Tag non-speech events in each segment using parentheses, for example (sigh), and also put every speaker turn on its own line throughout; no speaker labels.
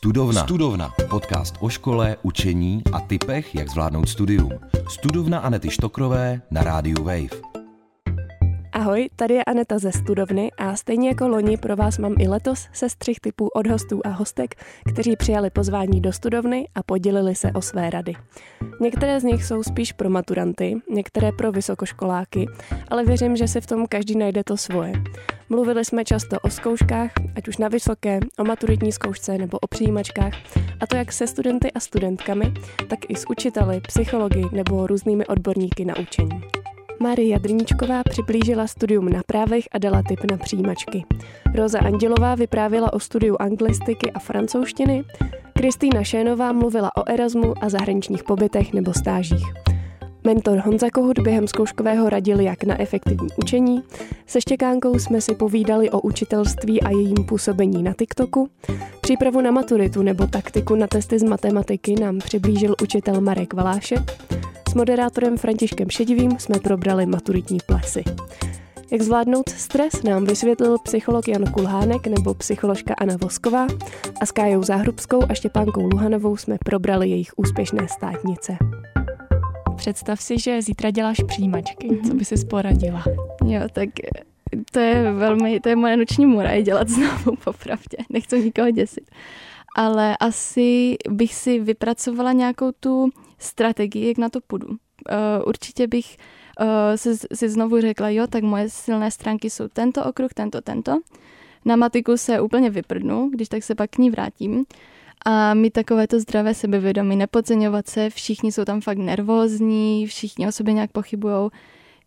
Studovna. Studovna. Podcast o škole, učení a typech, jak zvládnout studium. Studovna Anety Štokrové na rádiu Wave.
Ahoj, tady je Aneta ze Studovny a stejně jako loni pro vás mám i letos sestřih typů od hostů a hostek, kteří přijali pozvání do Studovny a podělili se o své rady. Některé z nich jsou spíš pro maturanty, některé pro vysokoškoláky, ale věřím, že si v tom každý najde to svoje. Mluvili jsme často o zkouškách, ať už na vysoké, o maturitní zkoušce nebo o přijímačkách, a to jak se studenty a studentkami, tak i s učiteli, psychologi nebo různými odborníky na učení. Marie Jadrníčková přiblížila studium na právech a dala tip na přijímačky. Roza Andělová vyprávěla o studiu anglistiky a francouzštiny, Kristýna Šénová mluvila o Erasmu a zahraničních pobytech nebo stážích. Mentor Honza Kohut během zkouškového radil, jak na efektivní učení. Se Štěkánkou jsme si povídali o učitelství a jejím působení na TikToku. Přípravu na maturitu nebo taktiku na testy z matematiky nám přiblížil učitel Marek Valášek. S moderátorem Františkem Šedivým jsme probrali maturitní plesy. Jak zvládnout stres nám vysvětlil psycholog Jan Kulhánek nebo psycholožka Anna Vosková a s Kájou Záhrubskou a Štěpánkou Luhanovou jsme probrali jejich úspěšné státnice. Představ si, že zítra děláš přijímačky. Mm-hmm. Co by si poradila?
Jo, tak to je velmi, to je moje noční mura, je dělat znovu (laughs) popravdě. Nechci nikoho děsit. Ale asi bych si vypracovala nějakou tu strategii, jak na to půjdu. Uh, určitě bych uh, si, si znovu řekla, jo, tak moje silné stránky jsou tento okruh, tento, tento. Na matiku se úplně vyprdnu, když tak se pak k ní vrátím. A mít takové to zdravé sebevědomí, nepodceňovat se, všichni jsou tam fakt nervózní, všichni o sobě nějak pochybují,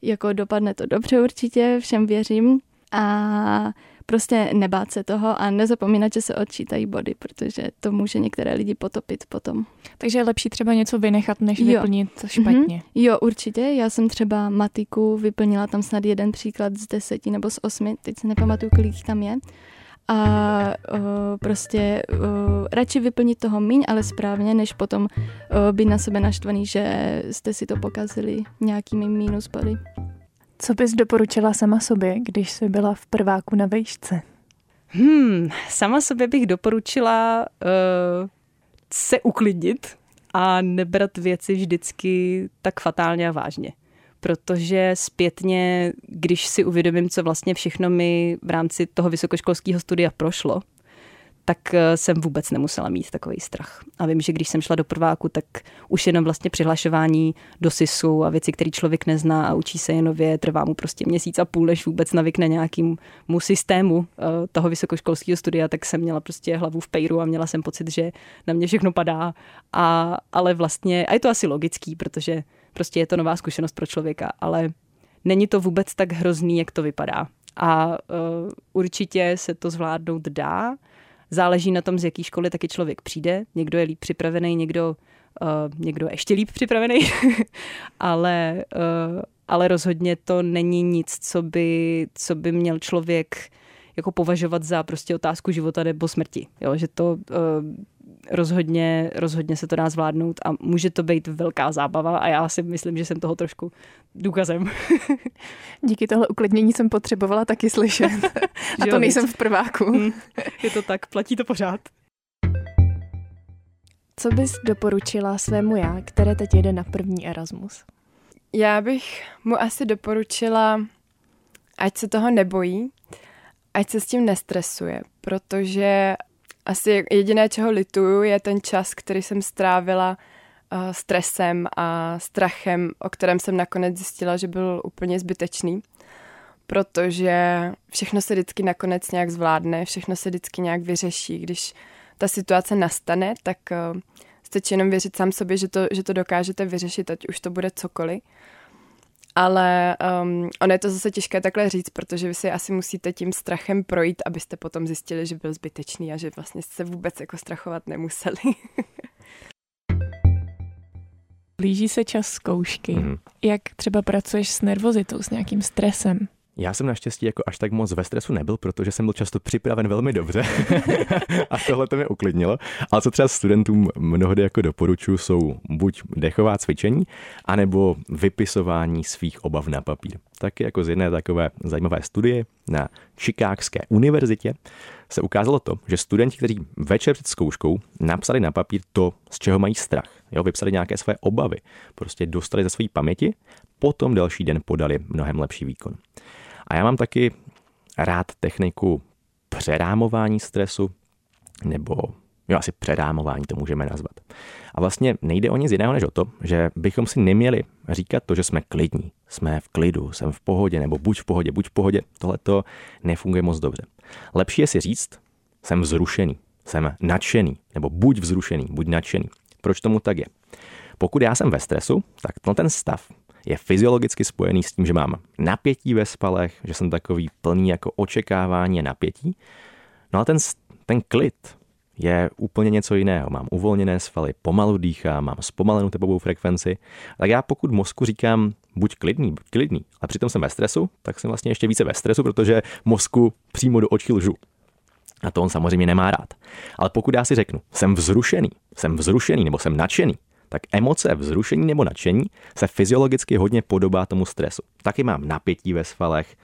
jako dopadne to dobře určitě, všem věřím. A prostě nebát se toho a nezapomínat, že se odčítají body, protože to může některé lidi potopit potom.
Takže je lepší třeba něco vynechat, než jo. vyplnit špatně. Mm-hmm.
Jo, určitě. Já jsem třeba matiku vyplnila tam snad jeden příklad z deseti nebo z osmi, teď se nepamatuju, kolik tam je. A uh, prostě uh, radši vyplnit toho míň, ale správně, než potom uh, být na sebe naštvaný, že jste si to pokazili nějakými mínus body.
Co bys doporučila sama sobě, když jsi byla v prváku na vejšce?
Hmm, sama sobě bych doporučila uh, se uklidnit a nebrat věci vždycky tak fatálně a vážně. Protože zpětně, když si uvědomím, co vlastně všechno mi v rámci toho vysokoškolského studia prošlo, tak eh, jsem vůbec nemusela mít takový strach. A vím, že když jsem šla do prváku, tak už jenom vlastně přihlašování do SISu a věci, které člověk nezná a učí se je nově, trvá mu prostě měsíc a půl, než vůbec navykne nějakému systému eh, toho vysokoškolského studia, tak jsem měla prostě hlavu v pejru a měla jsem pocit, že na mě všechno padá. A, ale vlastně, a je to asi logický, protože prostě je to nová zkušenost pro člověka, ale není to vůbec tak hrozný, jak to vypadá. A uh, určitě se to zvládnout dá. Záleží na tom, z jaký školy taky člověk přijde. Někdo je líp připravený, někdo, uh, někdo ještě líp připravený, (laughs) ale, uh, ale rozhodně to není nic, co by, co by měl člověk jako považovat za prostě otázku života nebo smrti. Jo? Že to uh, rozhodně, rozhodně se to dá zvládnout a může to být velká zábava a já si myslím, že jsem toho trošku důkazem. (laughs)
Díky tohle uklidnění jsem potřebovala taky slyšet. (laughs) A to nejsem v prváku. Hmm.
Je to tak, platí to pořád.
Co bys doporučila svému já, které teď jede na první Erasmus?
Já bych mu asi doporučila, ať se toho nebojí, ať se s tím nestresuje, protože asi jediné, čeho lituju, je ten čas, který jsem strávila uh, stresem a strachem, o kterém jsem nakonec zjistila, že byl úplně zbytečný. Protože všechno se vždycky nakonec nějak zvládne, všechno se vždycky nějak vyřeší. Když ta situace nastane, tak uh, stačí jenom věřit sám sobě, že to, že to dokážete vyřešit, ať už to bude cokoliv. Ale um, ono je to zase těžké takhle říct, protože vy si asi musíte tím strachem projít, abyste potom zjistili, že byl zbytečný a že vlastně se vůbec jako strachovat nemuseli.
Blíží se čas zkoušky. Mm. Jak třeba pracuješ s nervozitou, s nějakým stresem?
Já jsem naštěstí jako až tak moc ve stresu nebyl, protože jsem byl často připraven velmi dobře (laughs) a tohle to mě uklidnilo. Ale co třeba studentům mnohdy jako doporučuji, jsou buď dechová cvičení, anebo vypisování svých obav na papír. Taky jako z jedné takové zajímavé studie na Chicagské univerzitě se ukázalo to, že studenti, kteří večer před zkouškou napsali na papír to, z čeho mají strach, jo, vypsali nějaké své obavy, prostě dostali ze své paměti, potom další den podali mnohem lepší výkon. A já mám taky rád techniku přerámování stresu, nebo jo, asi přerámování to můžeme nazvat. A vlastně nejde o nic jiného než o to, že bychom si neměli říkat to, že jsme klidní, jsme v klidu, jsem v pohodě, nebo buď v pohodě, buď v pohodě. Tohle to nefunguje moc dobře. Lepší je si říct, jsem vzrušený, jsem nadšený, nebo buď vzrušený, buď nadšený. Proč tomu tak je? Pokud já jsem ve stresu, tak ten stav je fyziologicky spojený s tím, že mám napětí ve spalech, že jsem takový plný jako očekávání a napětí. No a ten, ten klid je úplně něco jiného. Mám uvolněné svaly, pomalu dýchám, mám zpomalenou tepovou frekvenci. Tak já pokud mozku říkám buď klidný, buď klidný, a přitom jsem ve stresu, tak jsem vlastně ještě více ve stresu, protože mozku přímo do očí lžu. A to on samozřejmě nemá rád. Ale pokud já si řeknu, jsem vzrušený, jsem vzrušený nebo jsem nadšený, tak emoce vzrušení nebo nadšení se fyziologicky hodně podobá tomu stresu. Taky mám napětí ve svalech,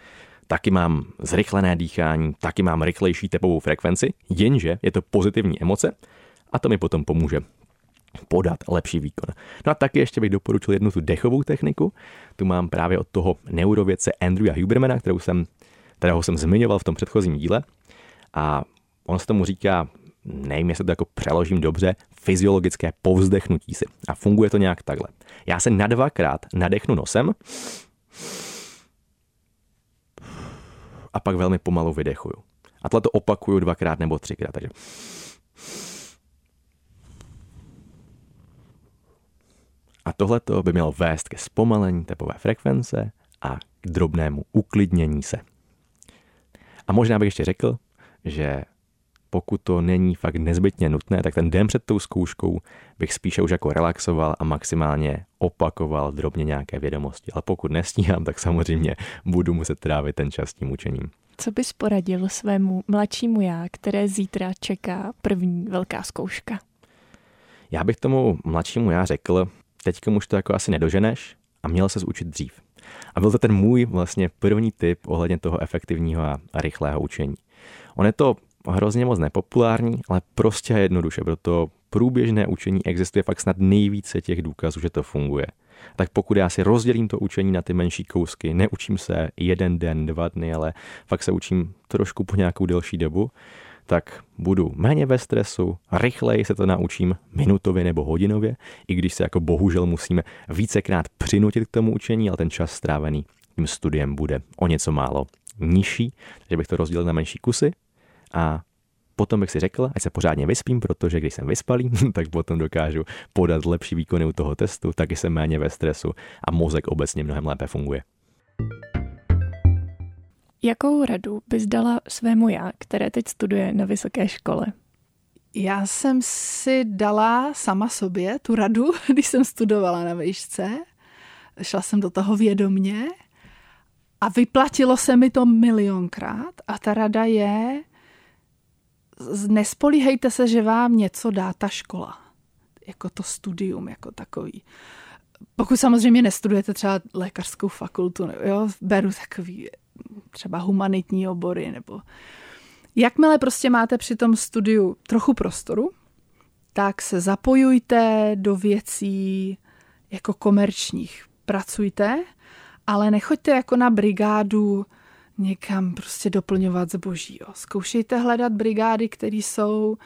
taky mám zrychlené dýchání, taky mám rychlejší tepovou frekvenci, jenže je to pozitivní emoce a to mi potom pomůže podat lepší výkon. No a taky ještě bych doporučil jednu tu dechovou techniku. Tu mám právě od toho neurovědce Andrewa Hubermana, kterou jsem, kterého jsem zmiňoval v tom předchozím díle. A on se tomu říká, nevím, jestli to jako přeložím dobře, fyziologické povzdechnutí si. A funguje to nějak takhle. Já se na dvakrát nadechnu nosem a pak velmi pomalu vydechuju. A tohle to opakuju dvakrát nebo třikrát. Takže A tohle by mělo vést ke zpomalení tepové frekvence a k drobnému uklidnění se. A možná bych ještě řekl, že pokud to není fakt nezbytně nutné, tak ten den před tou zkouškou bych spíše už jako relaxoval a maximálně opakoval drobně nějaké vědomosti. Ale pokud nestíhám, tak samozřejmě budu muset trávit ten čas tím učením.
Co bys poradil svému mladšímu já, které zítra čeká první velká zkouška?
Já bych tomu mladšímu já řekl, teďka už to jako asi nedoženeš a měl se učit dřív. A byl to ten můj vlastně první tip ohledně toho efektivního a rychlého učení. On je to hrozně moc nepopulární, ale prostě jednoduše, proto průběžné učení existuje fakt snad nejvíce těch důkazů, že to funguje. Tak pokud já si rozdělím to učení na ty menší kousky, neučím se jeden den, dva dny, ale fakt se učím trošku po nějakou delší dobu, tak budu méně ve stresu, rychleji se to naučím minutově nebo hodinově, i když se jako bohužel musíme vícekrát přinutit k tomu učení, ale ten čas strávený tím studiem bude o něco málo nižší, takže bych to rozdělil na menší kusy a potom bych si řekl, ať se pořádně vyspím, protože když jsem vyspalý, (laughs) tak potom dokážu podat lepší výkony u toho testu, taky jsem méně ve stresu a mozek obecně mnohem lépe funguje.
Jakou radu bys dala svému já, které teď studuje na vysoké škole?
Já jsem si dala sama sobě tu radu, (laughs) když jsem studovala na výšce. Šla jsem do toho vědomně a vyplatilo se mi to milionkrát. A ta rada je, nespolíhejte se, že vám něco dá ta škola. Jako to studium, jako takový. Pokud samozřejmě nestudujete třeba lékařskou fakultu, jo, beru takový třeba humanitní obory, nebo jakmile prostě máte při tom studiu trochu prostoru, tak se zapojujte do věcí jako komerčních. Pracujte, ale nechoďte jako na brigádu někam prostě doplňovat zboží. Jo. Zkoušejte hledat brigády, které jsou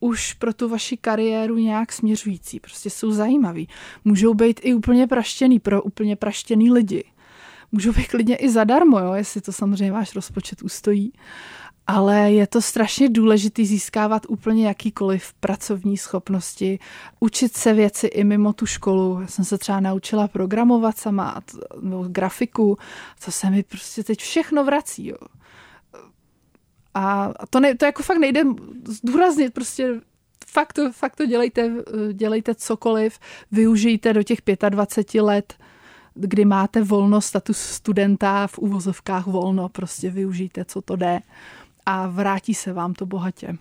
už pro tu vaši kariéru nějak směřující. Prostě jsou zajímavý. Můžou být i úplně praštěný pro úplně praštěný lidi. Můžou být klidně i zadarmo, jo, jestli to samozřejmě váš rozpočet ustojí ale je to strašně důležité získávat úplně jakýkoliv pracovní schopnosti, učit se věci i mimo tu školu. Já jsem se třeba naučila programovat sama, nebo grafiku, to se mi prostě teď všechno vrací. Jo. A to, ne, to jako fakt nejde zdůraznit, prostě fakt to, fakt to dělejte, dělejte cokoliv, využijte do těch 25 let, kdy máte volno, status studenta, v úvozovkách volno, prostě využijte, co to jde a vrátí se vám to bohatě.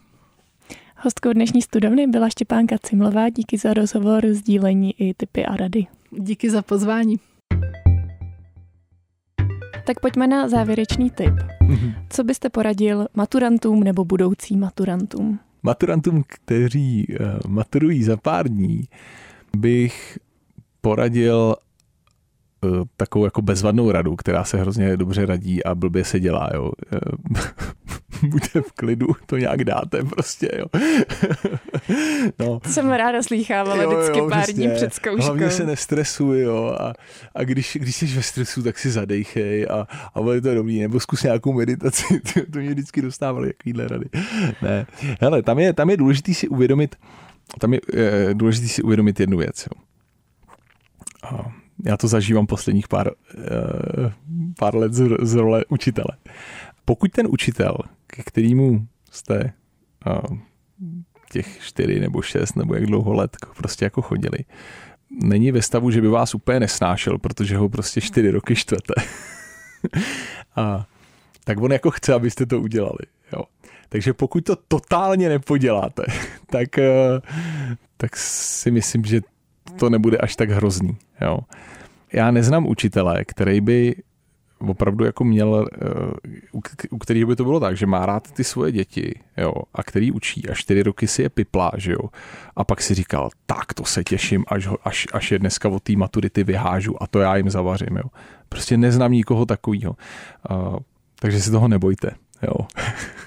Hostkou dnešní studovny byla Štěpánka Cimlová. Díky za rozhovor, sdílení i typy a rady.
Díky za pozvání.
Tak pojďme na závěrečný tip. Co byste poradil maturantům nebo budoucím maturantům?
Maturantům, kteří uh, maturují za pár dní, bych poradil takovou jako bezvadnou radu, která se hrozně dobře radí a blbě se dělá. Jo. (laughs) buďte v klidu, to nějak dáte prostě, jo. (laughs)
no. Jsem ráda slýchávala jo, vždycky jo, pár dní před zkouškou.
Hlavně se nestresuj, jo, a, a když, když jsi ve stresu, tak si zadejchej a, a bude to dobrý, nebo zkus nějakou meditaci, (laughs) to, to mě vždycky dostávali, jakýhle rady. Ne, hele, tam je, tam je důležité si uvědomit, tam je, je důležité si uvědomit jednu věc, jo. A já to zažívám posledních pár, eh, pár let z, z role učitele. Pokud ten učitel, ke kterému jste uh, těch čtyři nebo šest nebo jak dlouho let prostě jako chodili, není ve stavu, že by vás úplně nesnášel, protože ho prostě čtyři roky štvete. (laughs) a tak on jako chce, abyste to udělali. Jo. Takže pokud to totálně nepoděláte, (laughs) tak, tak si myslím, že to nebude až tak hrozný. Jo. Já neznám učitele, který by opravdu jako měl, eh, u kterých by to bylo tak, že má rád ty svoje děti, jo, a který učí a čtyři roky si je piplá, že jo, a pak si říkal, tak to se těším, až, ho, až, až je dneska od té maturity vyhážu a to já jim zavařím, jo. Prostě neznám nikoho takového. Uh, takže si toho nebojte, jo. (laughs)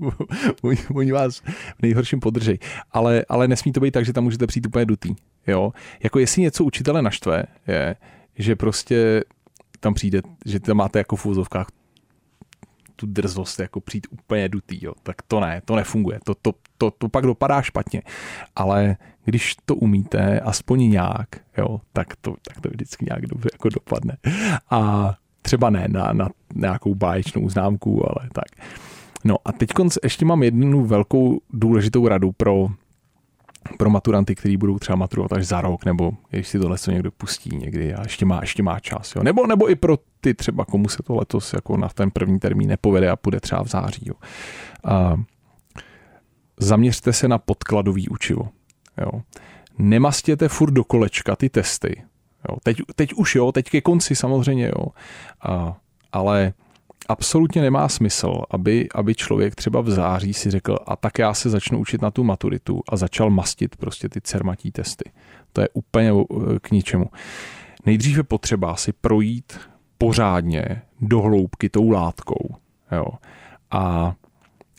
(laughs) oni, vás v nejhorším podržej. Ale, ale nesmí to být tak, že tam můžete přijít úplně dutý. Jo? Jako jestli něco učitele naštve, je, že prostě tam přijde, že tam máte jako v úzovkách tu drzost jako přijít úplně dutý, jo. tak to ne, to nefunguje, to, to, to, to pak dopadá špatně, ale když to umíte aspoň nějak, jo, tak to, tak to vždycky nějak dobře jako dopadne. A třeba ne na, na nějakou báječnou známku, ale tak. No a teď ještě mám jednu velkou důležitou radu pro pro maturanty, kteří budou třeba maturovat až za rok, nebo když si tohle někdo pustí někdy a ještě má, ještě má čas. Jo. Nebo, nebo i pro ty třeba, komu se to letos jako na ten první termín nepovede a půjde třeba v září. Jo. A zaměřte se na podkladový učivo. Jo. Nemastěte furt do kolečka ty testy. Jo. Teď, teď už jo, teď ke konci samozřejmě jo. A, ale absolutně nemá smysl, aby, aby člověk třeba v září si řekl, a tak já se začnu učit na tu maturitu a začal mastit prostě ty cermatí testy. To je úplně eh, k ničemu. Nejdřív je potřeba si projít pořádně do hloubky tou látkou. Jo. A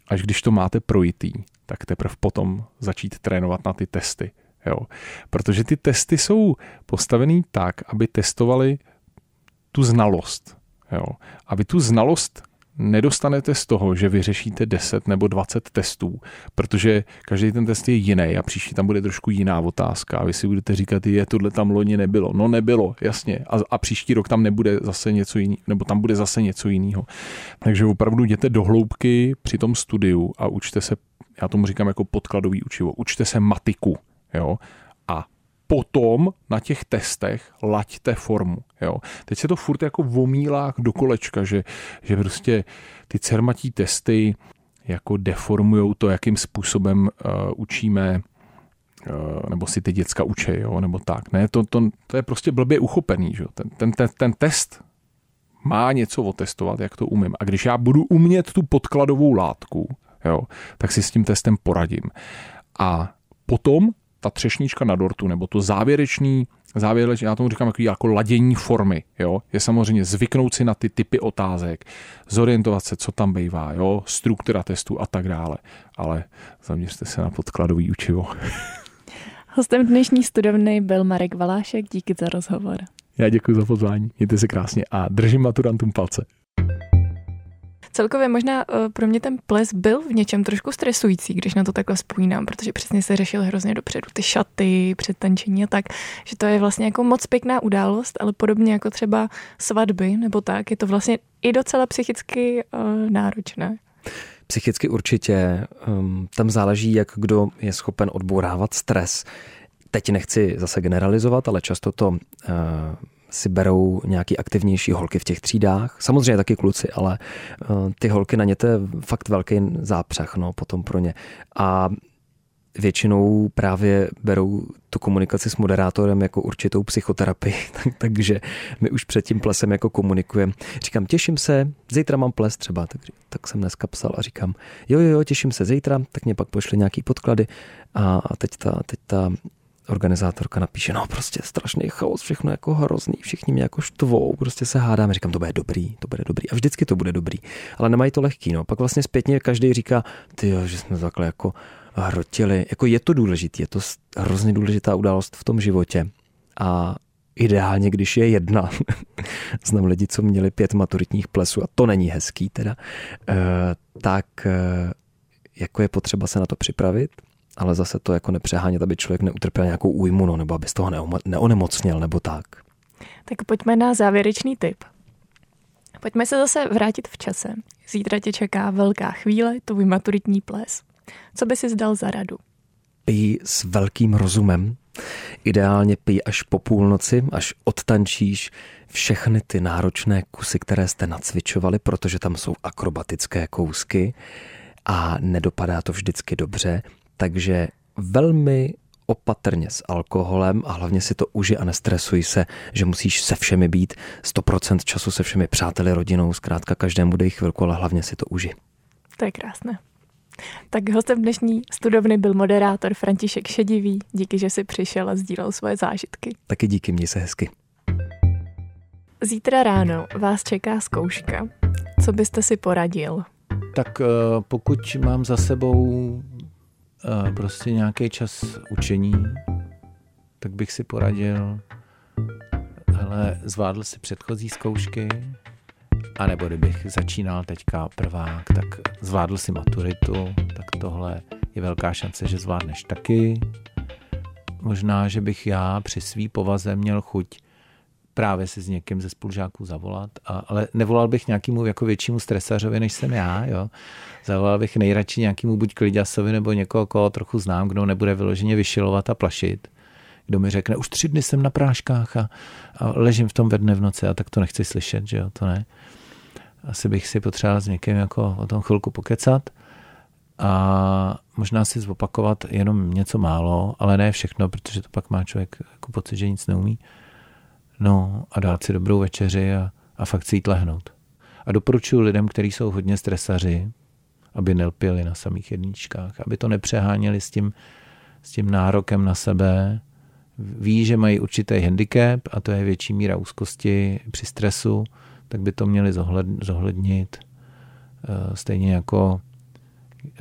až když to máte projitý, tak teprve potom začít trénovat na ty testy. Jo. Protože ty testy jsou postavený tak, aby testovali tu znalost. Jo. A vy tu znalost nedostanete z toho, že vyřešíte 10 nebo 20 testů, protože každý ten test je jiný a příští tam bude trošku jiná otázka a vy si budete říkat, je, tohle tam loni nebylo. No nebylo, jasně. A, a příští rok tam nebude zase něco jiného, nebo tam bude zase něco jiného. Takže opravdu jděte do hloubky při tom studiu a učte se, já tomu říkám jako podkladový učivo, učte se matiku. Jo? Potom na těch testech laďte formu. Jo. Teď se to furt jako vomílá do kolečka, že, že prostě ty cermatí testy jako deformujou to, jakým způsobem uh, učíme uh, nebo si ty děcka učí, jo, nebo tak. Ne, to, to, to je prostě blbě uchopený. Že? Ten, ten, ten, ten test má něco otestovat, jak to umím. A když já budu umět tu podkladovou látku, jo, tak si s tím testem poradím. A potom ta třešnička na dortu, nebo to závěrečný, závěrečný, já tomu říkám jako, jako ladění formy, jo, je samozřejmě zvyknout si na ty typy otázek, zorientovat se, co tam bývá, jo, struktura testu a tak dále, ale zaměřte se na podkladový učivo. (laughs)
Hostem dnešní studovny byl Marek Valášek, díky za rozhovor.
Já děkuji za pozvání, mějte se krásně a držím maturantům palce.
Celkově možná uh, pro mě ten ples byl v něčem trošku stresující, když na to takhle vzpomínám, protože přesně se řešil hrozně dopředu ty šaty, předtančení a tak, že to je vlastně jako moc pěkná událost, ale podobně jako třeba svatby nebo tak, je to vlastně i docela psychicky uh, náročné.
Psychicky určitě. Um, tam záleží, jak kdo je schopen odbourávat stres. Teď nechci zase generalizovat, ale často to uh, si berou nějaký aktivnější holky v těch třídách. Samozřejmě taky kluci, ale uh, ty holky na ně to je fakt velký zápřeh no, potom pro ně. A většinou právě berou tu komunikaci s moderátorem jako určitou psychoterapii, (laughs) tak, takže my už před tím plesem jako komunikujeme. Říkám, těším se, zítra mám ples třeba, tak, tak jsem dneska psal a říkám, jo, jo, jo, těším se zítra, tak mě pak pošli nějaký podklady a, a teď, ta, teď ta organizátorka napíše, no prostě strašný chaos, všechno jako hrozný, všichni mě jako štvou, prostě se hádáme, říkám, to bude dobrý, to bude dobrý a vždycky to bude dobrý, ale nemají to lehký, no. Pak vlastně zpětně každý říká, ty jo, že jsme takhle jako hrotili, jako je to důležité, je to hrozně důležitá událost v tom životě a ideálně, když je jedna. (laughs) Znám lidi, co měli pět maturitních plesů a to není hezký teda, e, tak e, jako je potřeba se na to připravit, ale zase to jako nepřehánět, aby člověk neutrpěl nějakou újmu, no, nebo aby z toho neonemocněl, nebo tak.
Tak pojďme na závěrečný tip. Pojďme se zase vrátit v čase. Zítra tě čeká velká chvíle, tvůj maturitní ples. Co by si zdal za radu?
Pij s velkým rozumem. Ideálně pij až po půlnoci, až odtančíš všechny ty náročné kusy, které jste nacvičovali, protože tam jsou akrobatické kousky a nedopadá to vždycky dobře. Takže velmi opatrně s alkoholem a hlavně si to uži a nestresuj se, že musíš se všemi být 100% času se všemi přáteli, rodinou, zkrátka každému dej chvilku, ale hlavně si to uži.
To je krásné. Tak hostem dnešní studovny byl moderátor František Šedivý. Díky, že jsi přišel a sdílel svoje zážitky.
Taky díky, měj se hezky.
Zítra ráno vás čeká zkouška. Co byste si poradil?
Tak eh, pokud mám za sebou prostě nějaký čas učení, tak bych si poradil, hele, zvládl si předchozí zkoušky, a nebo kdybych začínal teďka prvák, tak zvládl si maturitu, tak tohle je velká šance, že zvládneš taky. Možná, že bych já při svý povaze měl chuť právě si s někým ze spolužáků zavolat, a, ale nevolal bych nějakému jako většímu stresařovi, než jsem já, jo. Zavolal bych nejradši nějakému buď kliděsovi nebo někoho, koho trochu znám, kdo nebude vyloženě vyšilovat a plašit. Kdo mi řekne, už tři dny jsem na práškách a, a ležím v tom ve dne v noci a tak to nechci slyšet, že jo, to ne asi bych si potřeboval s někým jako o tom chvilku pokecat a možná si zopakovat jenom něco málo, ale ne všechno, protože to pak má člověk jako pocit, že nic neumí. No a dát si dobrou večeři a, a fakt si jít lehnout. A doporučuji lidem, kteří jsou hodně stresaři, aby nelpěli na samých jedničkách, aby to nepřeháněli s tím, s tím nárokem na sebe. Ví, že mají určitý handicap a to je větší míra úzkosti při stresu, tak by to měli zohlednit. Eh, stejně jako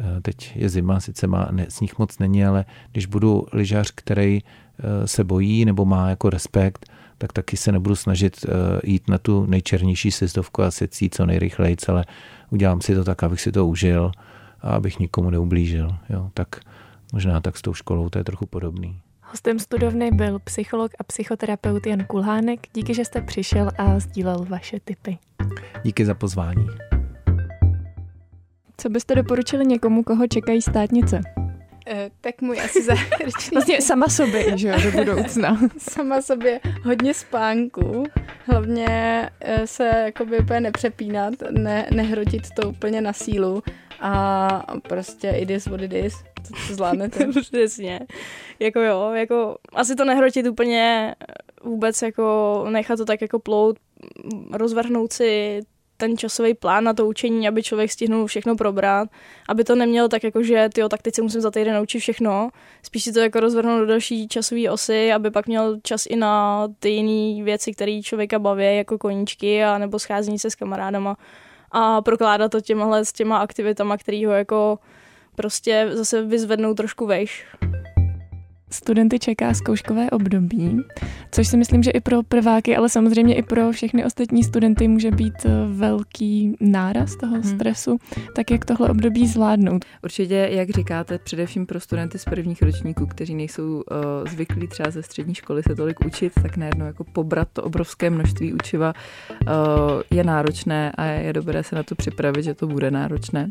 eh, teď je zima, sice má, ne, sníh moc není, ale když budu lyžař, který eh, se bojí nebo má jako respekt, tak taky se nebudu snažit jít na tu nejčernější sjezdovku a setí co nejrychleji, ale udělám si to tak, abych si to užil a abych nikomu neublížil. Jo? Tak možná tak s tou školou to je trochu podobný.
Hostem studovny byl psycholog a psychoterapeut Jan Kulhánek. Díky, že jste přišel a sdílel vaše tipy.
Díky za pozvání.
Co byste doporučili někomu, koho čekají státnice?
Eh, tak můj asi závěrečný.
vlastně sama sobě, že jo, do budoucna. (laughs)
sama sobě hodně spánku, hlavně eh, se jakoby úplně nepřepínat, ne, nehrotit to úplně na sílu a prostě it is what it is, to, to zvládnete. (laughs)
Přesně. Jako jo, jako asi to nehrotit úplně vůbec jako nechat to tak jako plout, rozvrhnout si ten časový plán na to učení, aby člověk stihnul všechno probrat, aby to nemělo tak jako, že tyjo, tak teď se musím za týden naučit všechno, spíš si to jako rozvrhnout do další časové osy, aby pak měl čas i na ty jiné věci, které člověka baví, jako koníčky a nebo scházení se s kamarádama a prokládat to těmahle s těma aktivitama, který ho jako prostě zase vyzvednou trošku vejš
studenty čeká zkouškové období, což si myslím, že i pro prváky, ale samozřejmě i pro všechny ostatní studenty může být eh, velký náraz toho hmm. stresu. Tak jak tohle období zvládnout?
Určitě, jak říkáte, především pro studenty z prvních ročníků, kteří nejsou uh, zvyklí třeba ze střední školy se tolik učit, tak najednou jako pobrat to obrovské množství učiva uh, je náročné a je dobré se na to připravit, že to bude náročné.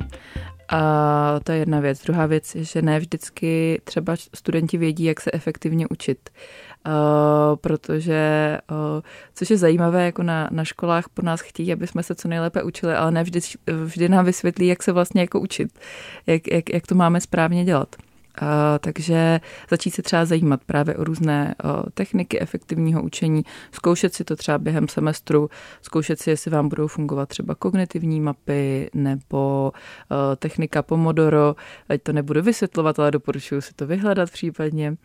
A to je jedna věc. Druhá věc je, že ne vždycky třeba studenti vědí, jak se efektivně učit. Uh, protože, uh, což je zajímavé, jako na, na školách po nás chtějí, aby jsme se co nejlépe učili, ale ne vždy, vždy nám vysvětlí, jak se vlastně jako učit, jak, jak, jak to máme správně dělat. Takže začít se třeba zajímat právě o různé techniky efektivního učení, zkoušet si to třeba během semestru, zkoušet si, jestli vám budou fungovat třeba kognitivní mapy nebo technika Pomodoro, ať to nebudu vysvětlovat, ale doporučuji si to vyhledat případně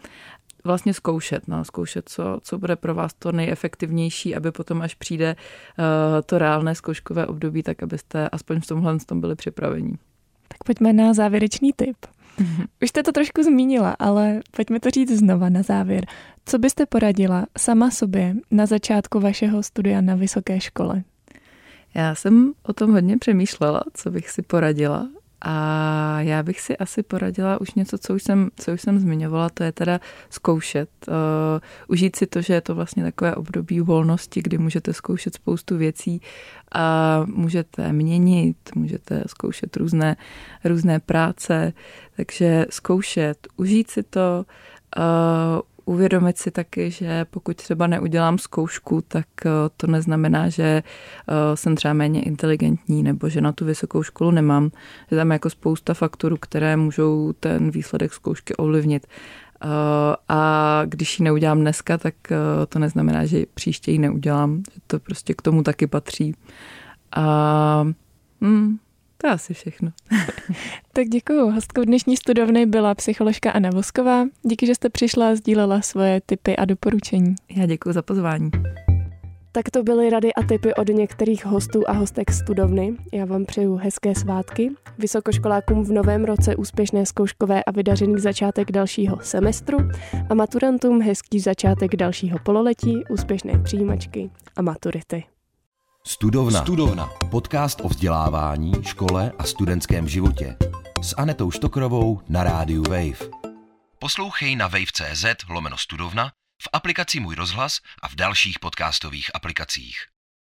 vlastně zkoušet, no, zkoušet, co, co bude pro vás to nejefektivnější, aby potom, až přijde uh, to reálné zkouškové období, tak abyste aspoň v tomhle tom byli připraveni.
Tak pojďme na závěrečný tip. (laughs) Už jste to trošku zmínila, ale pojďme to říct znova na závěr. Co byste poradila sama sobě na začátku vašeho studia na vysoké škole?
Já jsem o tom hodně přemýšlela, co bych si poradila a já bych si asi poradila už něco, co už jsem, co už jsem zmiňovala, to je teda zkoušet. Uh, užít si to, že je to vlastně takové období volnosti, kdy můžete zkoušet spoustu věcí a můžete měnit, můžete zkoušet různé, různé práce, takže zkoušet, užít si to, uh, uvědomit si taky, že pokud třeba neudělám zkoušku, tak eh, to neznamená, že eh, jsem třeba méně inteligentní nebo že na tu vysokou školu nemám. Že tam je jako spousta faktorů, které můžou ten výsledek zkoušky ovlivnit. Eh, a když ji neudělám dneska, tak to neznamená, že příště ji neudělám. To prostě k tomu taky patří. A hmm, to je asi všechno. (laughs)
tak děkuji. Hostkou dnešní studovny byla psycholožka Anna Vosková. Díky, že jste přišla a sdílela svoje tipy a doporučení.
Já děkuji za pozvání.
Tak to byly rady a tipy od některých hostů a hostek studovny. Já vám přeju hezké svátky, vysokoškolákům v novém roce úspěšné zkouškové a vydařený začátek dalšího semestru a maturantům hezký začátek dalšího pololetí, úspěšné přijímačky a maturity.
Studovna. Studovna. Podcast o vzdělávání, škole a studentském životě. S Anetou Štokrovou na rádiu Wave. Poslouchej na wave.cz lomeno studovna, v aplikaci Můj rozhlas a v dalších podcastových aplikacích.